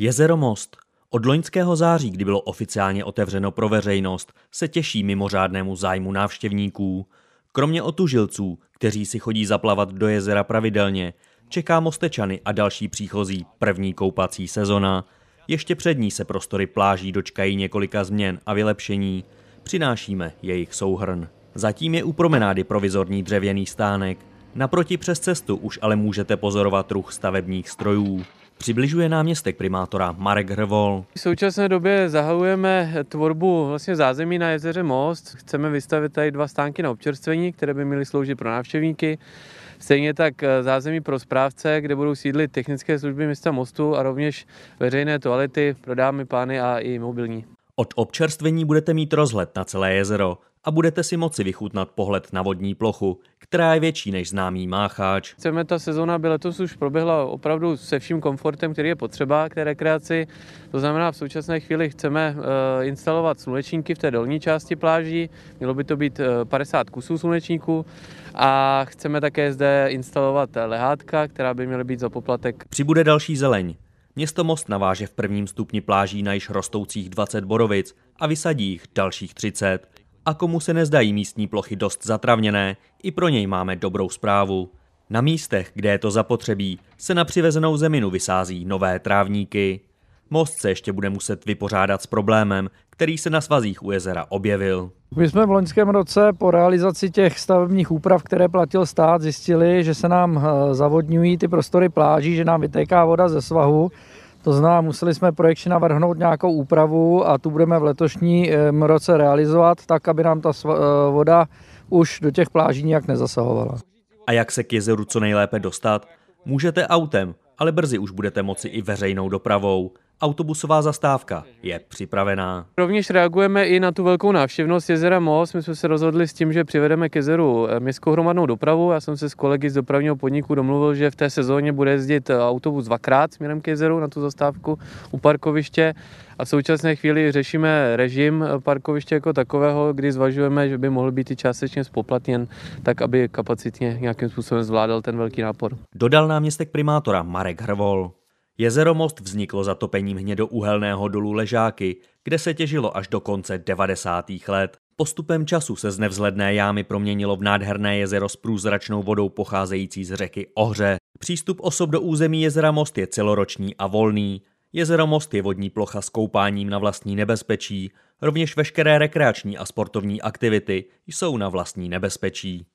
Jezero Most. Od loňského září, kdy bylo oficiálně otevřeno pro veřejnost, se těší mimořádnému zájmu návštěvníků. Kromě otužilců, kteří si chodí zaplavat do jezera pravidelně, čeká Mostečany a další příchozí první koupací sezona. Ještě před ní se prostory pláží dočkají několika změn a vylepšení. Přinášíme jejich souhrn. Zatím je u promenády provizorní dřevěný stánek. Naproti přes cestu už ale můžete pozorovat ruch stavebních strojů. Přibližuje náměstek primátora Marek Hrvol. V současné době zahajujeme tvorbu vlastně zázemí na jezeře Most. Chceme vystavit tady dva stánky na občerstvení, které by měly sloužit pro návštěvníky. Stejně tak zázemí pro správce, kde budou sídlit technické služby města Mostu a rovněž veřejné toalety pro dámy, pány a i mobilní. Od občerstvení budete mít rozhled na celé jezero a budete si moci vychutnat pohled na vodní plochu, která je větší než známý mácháč. Chceme, ta sezóna by letos už proběhla opravdu se vším komfortem, který je potřeba k té rekreaci. To znamená, v současné chvíli chceme eh, instalovat slunečníky v té dolní části pláží. Mělo by to být 50 eh, kusů slunečníků a chceme také zde instalovat lehátka, která by měly být za poplatek. Přibude další zeleň. Město Most naváže v prvním stupni pláží na již rostoucích 20 borovic a vysadí jich dalších 30. A komu se nezdají místní plochy dost zatravněné, i pro něj máme dobrou zprávu. Na místech, kde je to zapotřebí, se na přivezenou zeminu vysází nové trávníky. Most se ještě bude muset vypořádat s problémem, který se na svazích u jezera objevil. My jsme v loňském roce po realizaci těch stavebních úprav, které platil stát, zjistili, že se nám eh, zavodňují ty prostory pláží, že nám vytéká voda ze svahu. To znamená, museli jsme projekčně navrhnout nějakou úpravu a tu budeme v letošním roce realizovat tak, aby nám ta eh, voda už do těch pláží nijak nezasahovala. A jak se k jezeru co nejlépe dostat? Můžete autem, ale brzy už budete moci i veřejnou dopravou. Autobusová zastávka je připravená. Rovněž reagujeme i na tu velkou návštěvnost jezera Most. My jsme se rozhodli s tím, že přivedeme k jezeru eh, městskou hromadnou dopravu. Já jsem se s kolegy z dopravního podniku domluvil, že v té sezóně bude jezdit eh, autobus dvakrát směrem k jezeru na tu zastávku u parkoviště. A v současné chvíli řešíme režim eh, parkoviště jako takového, kdy zvažujeme, že by mohl být i částečně spoplatněn, tak aby kapacitně nějakým způsobem zvládal ten velký nápor. Dodal náměstek primátora Marek Hrvol. Jezero Most vzniklo zatopením hnědouhelného dolu Ležáky, kde se těžilo až do konce 90. let. Postupem času se z nevzhledné jámy proměnilo v nádherné jezero s průzračnou vodou pocházející z řeky Ohře. Přístup osob do území jezera Most je celoroční a volný. Jezero Most je vodní plocha s koupáním na vlastní nebezpečí, rovněž veškeré rekreační a sportovní aktivity jsou na vlastní nebezpečí.